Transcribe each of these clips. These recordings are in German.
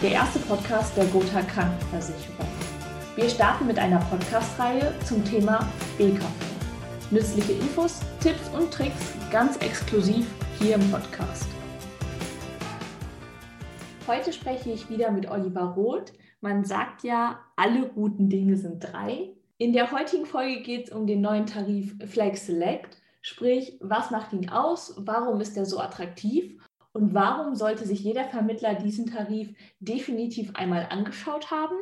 der erste Podcast der Gotha Krankenversicherung. Wir starten mit einer Podcast-Reihe zum Thema BKV. Nützliche Infos, Tipps und Tricks ganz exklusiv hier im Podcast. Heute spreche ich wieder mit Oliver Roth. Man sagt ja, alle guten Dinge sind drei. In der heutigen Folge geht es um den neuen Tarif Flex Select, sprich, was macht ihn aus, warum ist er so attraktiv und warum sollte sich jeder Vermittler diesen Tarif definitiv einmal angeschaut haben?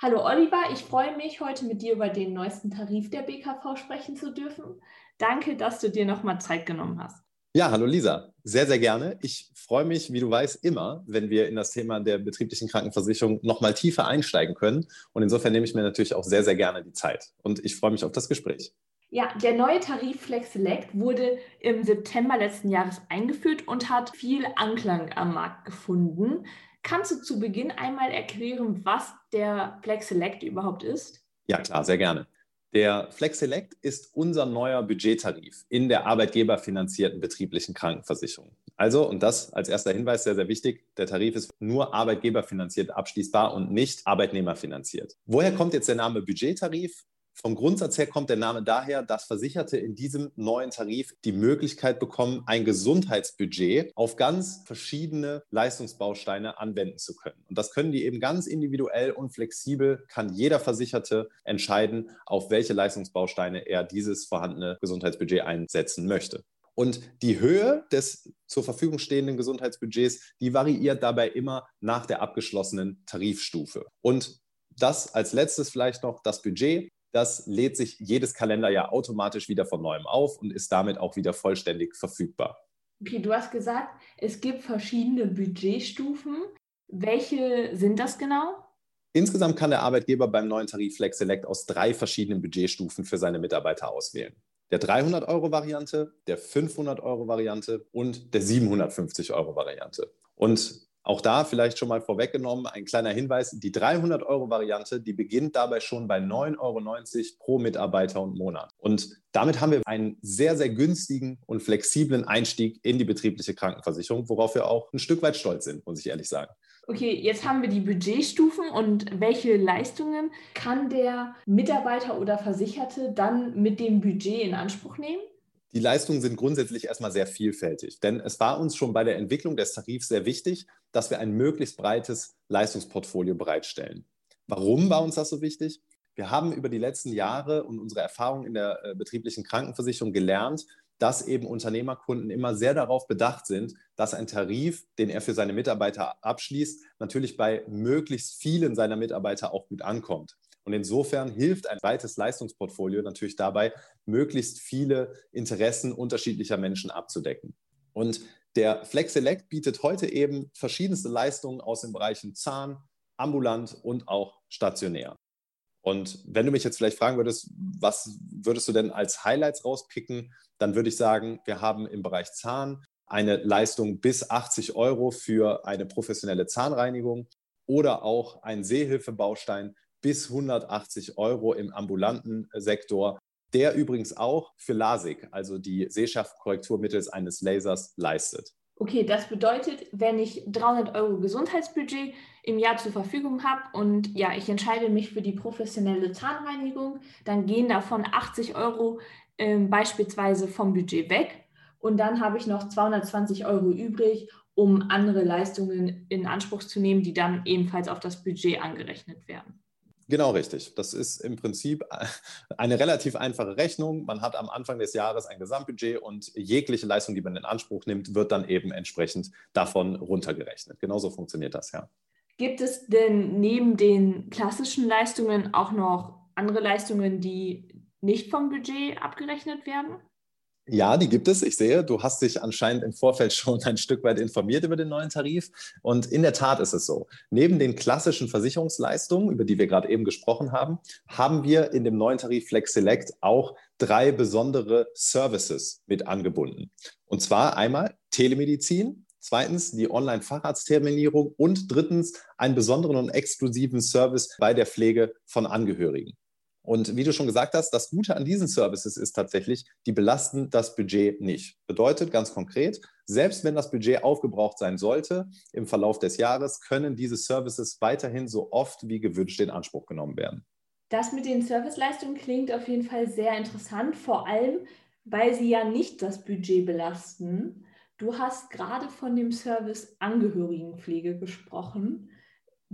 Hallo Oliver, ich freue mich, heute mit dir über den neuesten Tarif der BKV sprechen zu dürfen. Danke, dass du dir nochmal Zeit genommen hast. Ja, hallo Lisa, sehr, sehr gerne. Ich freue mich, wie du weißt, immer, wenn wir in das Thema der betrieblichen Krankenversicherung nochmal tiefer einsteigen können. Und insofern nehme ich mir natürlich auch sehr, sehr gerne die Zeit. Und ich freue mich auf das Gespräch. Ja, der neue Tarif Flex Select wurde im September letzten Jahres eingeführt und hat viel Anklang am Markt gefunden. Kannst du zu Beginn einmal erklären, was der Flex Select überhaupt ist? Ja, klar, sehr gerne. Der Flex Select ist unser neuer Budgettarif in der arbeitgeberfinanzierten betrieblichen Krankenversicherung. Also, und das als erster Hinweis sehr, sehr wichtig, der Tarif ist nur arbeitgeberfinanziert abschließbar und nicht arbeitnehmerfinanziert. Woher kommt jetzt der Name Budgettarif? Vom Grundsatz her kommt der Name daher, dass Versicherte in diesem neuen Tarif die Möglichkeit bekommen, ein Gesundheitsbudget auf ganz verschiedene Leistungsbausteine anwenden zu können. Und das können die eben ganz individuell und flexibel, kann jeder Versicherte entscheiden, auf welche Leistungsbausteine er dieses vorhandene Gesundheitsbudget einsetzen möchte. Und die Höhe des zur Verfügung stehenden Gesundheitsbudgets, die variiert dabei immer nach der abgeschlossenen Tarifstufe. Und das als letztes vielleicht noch das Budget das lädt sich jedes Kalenderjahr automatisch wieder von neuem auf und ist damit auch wieder vollständig verfügbar. Okay, du hast gesagt, es gibt verschiedene Budgetstufen. Welche sind das genau? Insgesamt kann der Arbeitgeber beim neuen Tarif Flex Select aus drei verschiedenen Budgetstufen für seine Mitarbeiter auswählen. Der 300-Euro-Variante, der 500-Euro-Variante und der 750-Euro-Variante. Und auch da vielleicht schon mal vorweggenommen, ein kleiner Hinweis, die 300-Euro-Variante, die beginnt dabei schon bei 9,90 Euro pro Mitarbeiter und Monat. Und damit haben wir einen sehr, sehr günstigen und flexiblen Einstieg in die betriebliche Krankenversicherung, worauf wir auch ein Stück weit stolz sind, muss ich ehrlich sagen. Okay, jetzt haben wir die Budgetstufen und welche Leistungen kann der Mitarbeiter oder Versicherte dann mit dem Budget in Anspruch nehmen? Die Leistungen sind grundsätzlich erstmal sehr vielfältig, denn es war uns schon bei der Entwicklung des Tarifs sehr wichtig, dass wir ein möglichst breites Leistungsportfolio bereitstellen. Warum war uns das so wichtig? Wir haben über die letzten Jahre und unsere Erfahrung in der äh, betrieblichen Krankenversicherung gelernt, dass eben Unternehmerkunden immer sehr darauf bedacht sind, dass ein Tarif, den er für seine Mitarbeiter abschließt, natürlich bei möglichst vielen seiner Mitarbeiter auch gut ankommt. Und insofern hilft ein weites Leistungsportfolio natürlich dabei, möglichst viele Interessen unterschiedlicher Menschen abzudecken. Und der Flex Select bietet heute eben verschiedenste Leistungen aus den Bereichen Zahn, ambulant und auch stationär. Und wenn du mich jetzt vielleicht fragen würdest, was würdest du denn als Highlights rauspicken, dann würde ich sagen, wir haben im Bereich Zahn eine Leistung bis 80 Euro für eine professionelle Zahnreinigung oder auch einen Sehhilfebaustein bis 180 Euro im ambulanten Sektor, der übrigens auch für LASIK, also die Sehschärfenkorrektur mittels eines Lasers, leistet. Okay, das bedeutet, wenn ich 300 Euro Gesundheitsbudget im Jahr zur Verfügung habe und ja, ich entscheide mich für die professionelle Zahnreinigung, dann gehen davon 80 Euro äh, beispielsweise vom Budget weg und dann habe ich noch 220 Euro übrig, um andere Leistungen in Anspruch zu nehmen, die dann ebenfalls auf das Budget angerechnet werden. Genau richtig. Das ist im Prinzip eine relativ einfache Rechnung. Man hat am Anfang des Jahres ein Gesamtbudget und jegliche Leistung, die man in Anspruch nimmt, wird dann eben entsprechend davon runtergerechnet. Genauso funktioniert das, ja. Gibt es denn neben den klassischen Leistungen auch noch andere Leistungen, die nicht vom Budget abgerechnet werden? Ja, die gibt es. Ich sehe, du hast dich anscheinend im Vorfeld schon ein Stück weit informiert über den neuen Tarif. Und in der Tat ist es so. Neben den klassischen Versicherungsleistungen, über die wir gerade eben gesprochen haben, haben wir in dem neuen Tarif Flex Select auch drei besondere Services mit angebunden. Und zwar einmal Telemedizin, zweitens die Online-Facharztterminierung und drittens einen besonderen und exklusiven Service bei der Pflege von Angehörigen. Und wie du schon gesagt hast, das Gute an diesen Services ist tatsächlich, die belasten das Budget nicht. Bedeutet ganz konkret, selbst wenn das Budget aufgebraucht sein sollte im Verlauf des Jahres, können diese Services weiterhin so oft wie gewünscht in Anspruch genommen werden. Das mit den Serviceleistungen klingt auf jeden Fall sehr interessant, vor allem, weil sie ja nicht das Budget belasten. Du hast gerade von dem Service Angehörigenpflege gesprochen.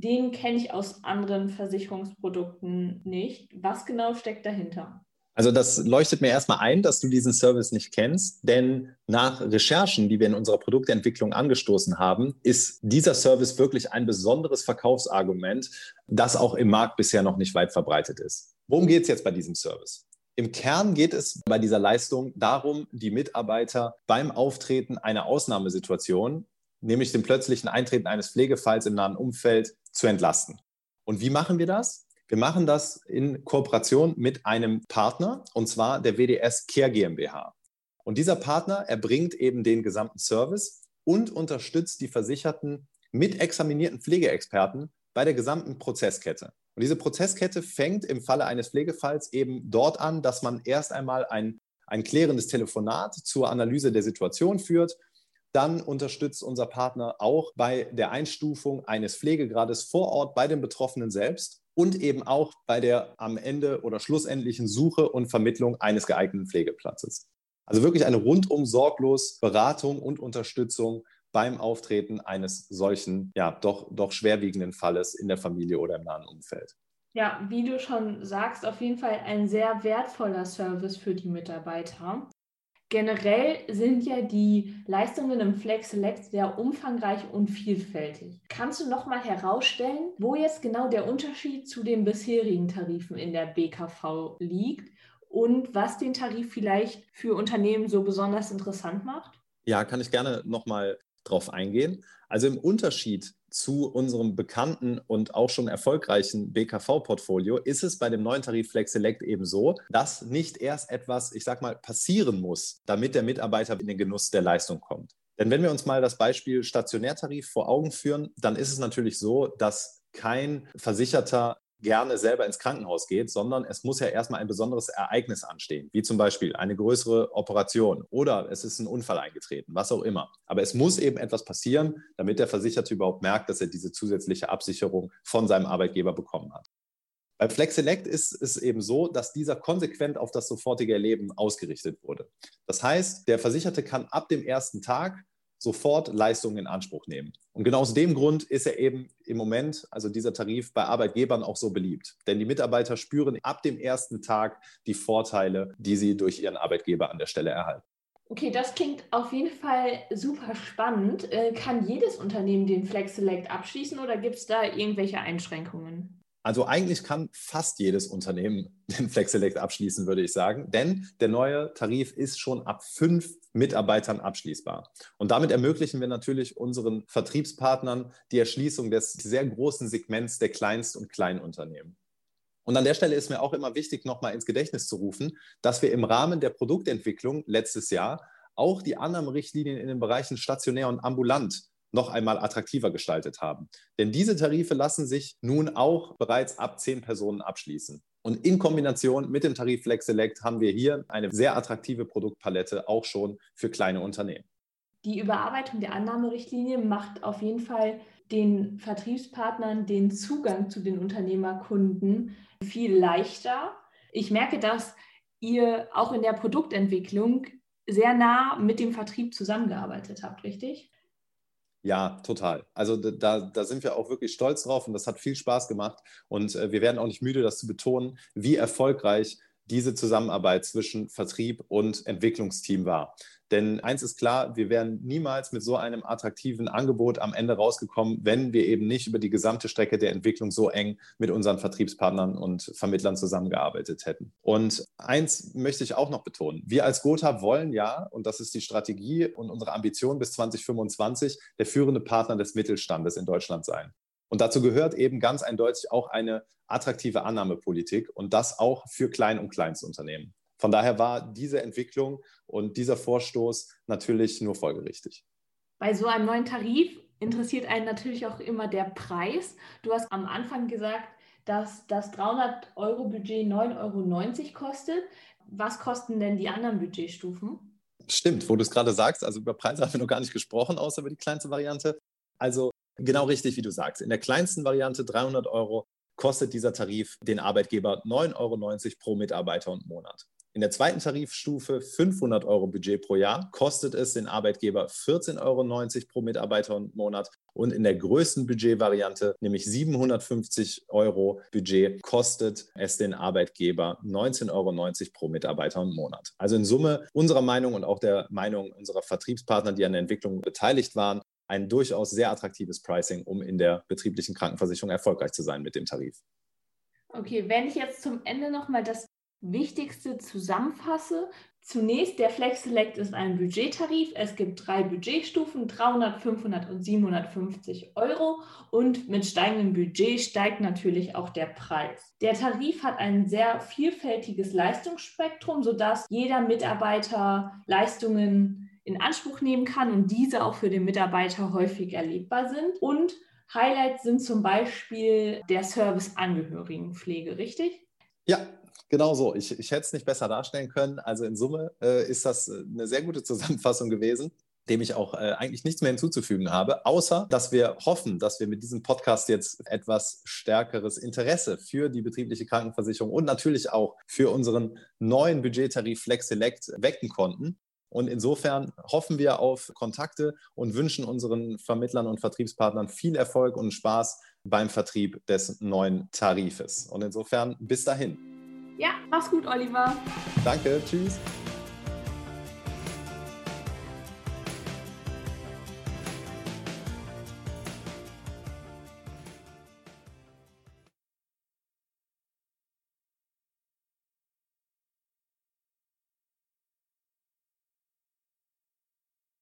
Den kenne ich aus anderen Versicherungsprodukten nicht. Was genau steckt dahinter? Also das leuchtet mir erstmal ein, dass du diesen Service nicht kennst, denn nach Recherchen, die wir in unserer Produktentwicklung angestoßen haben, ist dieser Service wirklich ein besonderes Verkaufsargument, das auch im Markt bisher noch nicht weit verbreitet ist. Worum geht es jetzt bei diesem Service? Im Kern geht es bei dieser Leistung darum, die Mitarbeiter beim Auftreten einer Ausnahmesituation, nämlich dem plötzlichen Eintreten eines Pflegefalls im nahen Umfeld, zu entlasten. Und wie machen wir das? Wir machen das in Kooperation mit einem Partner, und zwar der WDS Care GmbH. Und dieser Partner erbringt eben den gesamten Service und unterstützt die Versicherten mit examinierten Pflegeexperten bei der gesamten Prozesskette. Und diese Prozesskette fängt im Falle eines Pflegefalls eben dort an, dass man erst einmal ein, ein klärendes Telefonat zur Analyse der Situation führt dann unterstützt unser Partner auch bei der Einstufung eines Pflegegrades vor Ort bei den Betroffenen selbst und eben auch bei der am Ende oder schlussendlichen Suche und Vermittlung eines geeigneten Pflegeplatzes. Also wirklich eine rundum sorglos Beratung und Unterstützung beim Auftreten eines solchen, ja, doch, doch schwerwiegenden Falles in der Familie oder im nahen Umfeld. Ja, wie du schon sagst, auf jeden Fall ein sehr wertvoller Service für die Mitarbeiter. Generell sind ja die Leistungen im Flex Select sehr umfangreich und vielfältig. Kannst du noch mal herausstellen, wo jetzt genau der Unterschied zu den bisherigen Tarifen in der BKV liegt und was den Tarif vielleicht für Unternehmen so besonders interessant macht? Ja, kann ich gerne noch mal drauf eingehen. Also im Unterschied zu unserem bekannten und auch schon erfolgreichen BKV-Portfolio ist es bei dem neuen Tarif Flex Select eben so, dass nicht erst etwas, ich sag mal, passieren muss, damit der Mitarbeiter in den Genuss der Leistung kommt. Denn wenn wir uns mal das Beispiel Stationärtarif vor Augen führen, dann ist es natürlich so, dass kein Versicherter gerne selber ins Krankenhaus geht, sondern es muss ja erstmal ein besonderes Ereignis anstehen, wie zum Beispiel eine größere Operation oder es ist ein Unfall eingetreten, was auch immer. Aber es muss eben etwas passieren, damit der Versicherte überhaupt merkt, dass er diese zusätzliche Absicherung von seinem Arbeitgeber bekommen hat. Bei Flex Select ist es eben so, dass dieser konsequent auf das sofortige Erleben ausgerichtet wurde. Das heißt, der Versicherte kann ab dem ersten Tag sofort Leistungen in Anspruch nehmen. Und genau aus dem Grund ist er eben im Moment, also dieser Tarif bei Arbeitgebern auch so beliebt. Denn die Mitarbeiter spüren ab dem ersten Tag die Vorteile, die sie durch ihren Arbeitgeber an der Stelle erhalten. Okay, das klingt auf jeden Fall super spannend. Äh, kann jedes Unternehmen den Flex Select abschließen oder gibt es da irgendwelche Einschränkungen? Also eigentlich kann fast jedes Unternehmen den Flex Select abschließen, würde ich sagen, denn der neue Tarif ist schon ab fünf Mitarbeitern abschließbar. Und damit ermöglichen wir natürlich unseren Vertriebspartnern die Erschließung des sehr großen Segments der Kleinst- und Kleinunternehmen. Und an der Stelle ist mir auch immer wichtig, nochmal ins Gedächtnis zu rufen, dass wir im Rahmen der Produktentwicklung letztes Jahr auch die Annahmerichtlinien in den Bereichen stationär und ambulant noch einmal attraktiver gestaltet haben. Denn diese Tarife lassen sich nun auch bereits ab zehn Personen abschließen. Und in Kombination mit dem Tarif Flex Select haben wir hier eine sehr attraktive Produktpalette auch schon für kleine Unternehmen. Die Überarbeitung der Annahmerichtlinie macht auf jeden Fall den Vertriebspartnern den Zugang zu den Unternehmerkunden viel leichter. Ich merke, dass ihr auch in der Produktentwicklung sehr nah mit dem Vertrieb zusammengearbeitet habt, richtig? Ja, total. Also da, da sind wir auch wirklich stolz drauf und das hat viel Spaß gemacht. Und äh, wir werden auch nicht müde, das zu betonen, wie erfolgreich diese Zusammenarbeit zwischen Vertrieb und Entwicklungsteam war. Denn eins ist klar, wir wären niemals mit so einem attraktiven Angebot am Ende rausgekommen, wenn wir eben nicht über die gesamte Strecke der Entwicklung so eng mit unseren Vertriebspartnern und Vermittlern zusammengearbeitet hätten. Und eins möchte ich auch noch betonen. Wir als Gotha wollen ja, und das ist die Strategie und unsere Ambition bis 2025, der führende Partner des Mittelstandes in Deutschland sein. Und dazu gehört eben ganz eindeutig auch eine attraktive Annahmepolitik und das auch für Klein- und Kleinstunternehmen. Von daher war diese Entwicklung und dieser Vorstoß natürlich nur folgerichtig. Bei so einem neuen Tarif interessiert einen natürlich auch immer der Preis. Du hast am Anfang gesagt, dass das 300 Euro Budget 9,90 Euro kostet. Was kosten denn die anderen Budgetstufen? Stimmt, wo du es gerade sagst, also über Preise haben wir noch gar nicht gesprochen, außer über die kleinste Variante. Also genau richtig, wie du sagst. In der kleinsten Variante 300 Euro kostet dieser Tarif den Arbeitgeber 9,90 Euro pro Mitarbeiter und Monat. In der zweiten Tarifstufe 500 Euro Budget pro Jahr kostet es den Arbeitgeber 14,90 Euro pro Mitarbeiter und Monat. Und in der größten Budgetvariante, nämlich 750 Euro Budget, kostet es den Arbeitgeber 19,90 Euro pro Mitarbeiter und Monat. Also in Summe unserer Meinung und auch der Meinung unserer Vertriebspartner, die an der Entwicklung beteiligt waren, ein durchaus sehr attraktives Pricing, um in der betrieblichen Krankenversicherung erfolgreich zu sein mit dem Tarif. Okay, wenn ich jetzt zum Ende nochmal das Wichtigste zusammenfasse. Zunächst, der Flex Select ist ein Budgettarif. Es gibt drei Budgetstufen, 300, 500 und 750 Euro. Und mit steigendem Budget steigt natürlich auch der Preis. Der Tarif hat ein sehr vielfältiges Leistungsspektrum, sodass jeder Mitarbeiter Leistungen in Anspruch nehmen kann und diese auch für den Mitarbeiter häufig erlebbar sind. Und Highlights sind zum Beispiel der Serviceangehörigenpflege, richtig? Ja, Genau so. Ich, ich hätte es nicht besser darstellen können. Also in Summe äh, ist das äh, eine sehr gute Zusammenfassung gewesen dem ich auch äh, eigentlich nichts mehr hinzuzufügen habe, außer dass wir hoffen, dass wir mit diesem Podcast jetzt etwas stärkeres Interesse für die betriebliche Krankenversicherung und natürlich auch für unseren neuen Budgettarif Flex Select wecken konnten. Und insofern hoffen wir auf Kontakte und wünschen unseren Vermittlern und Vertriebspartnern viel Erfolg und Spaß beim Vertrieb des neuen Tarifes. Und insofern bis dahin. Ja, mach's gut, Oliver. Danke, tschüss.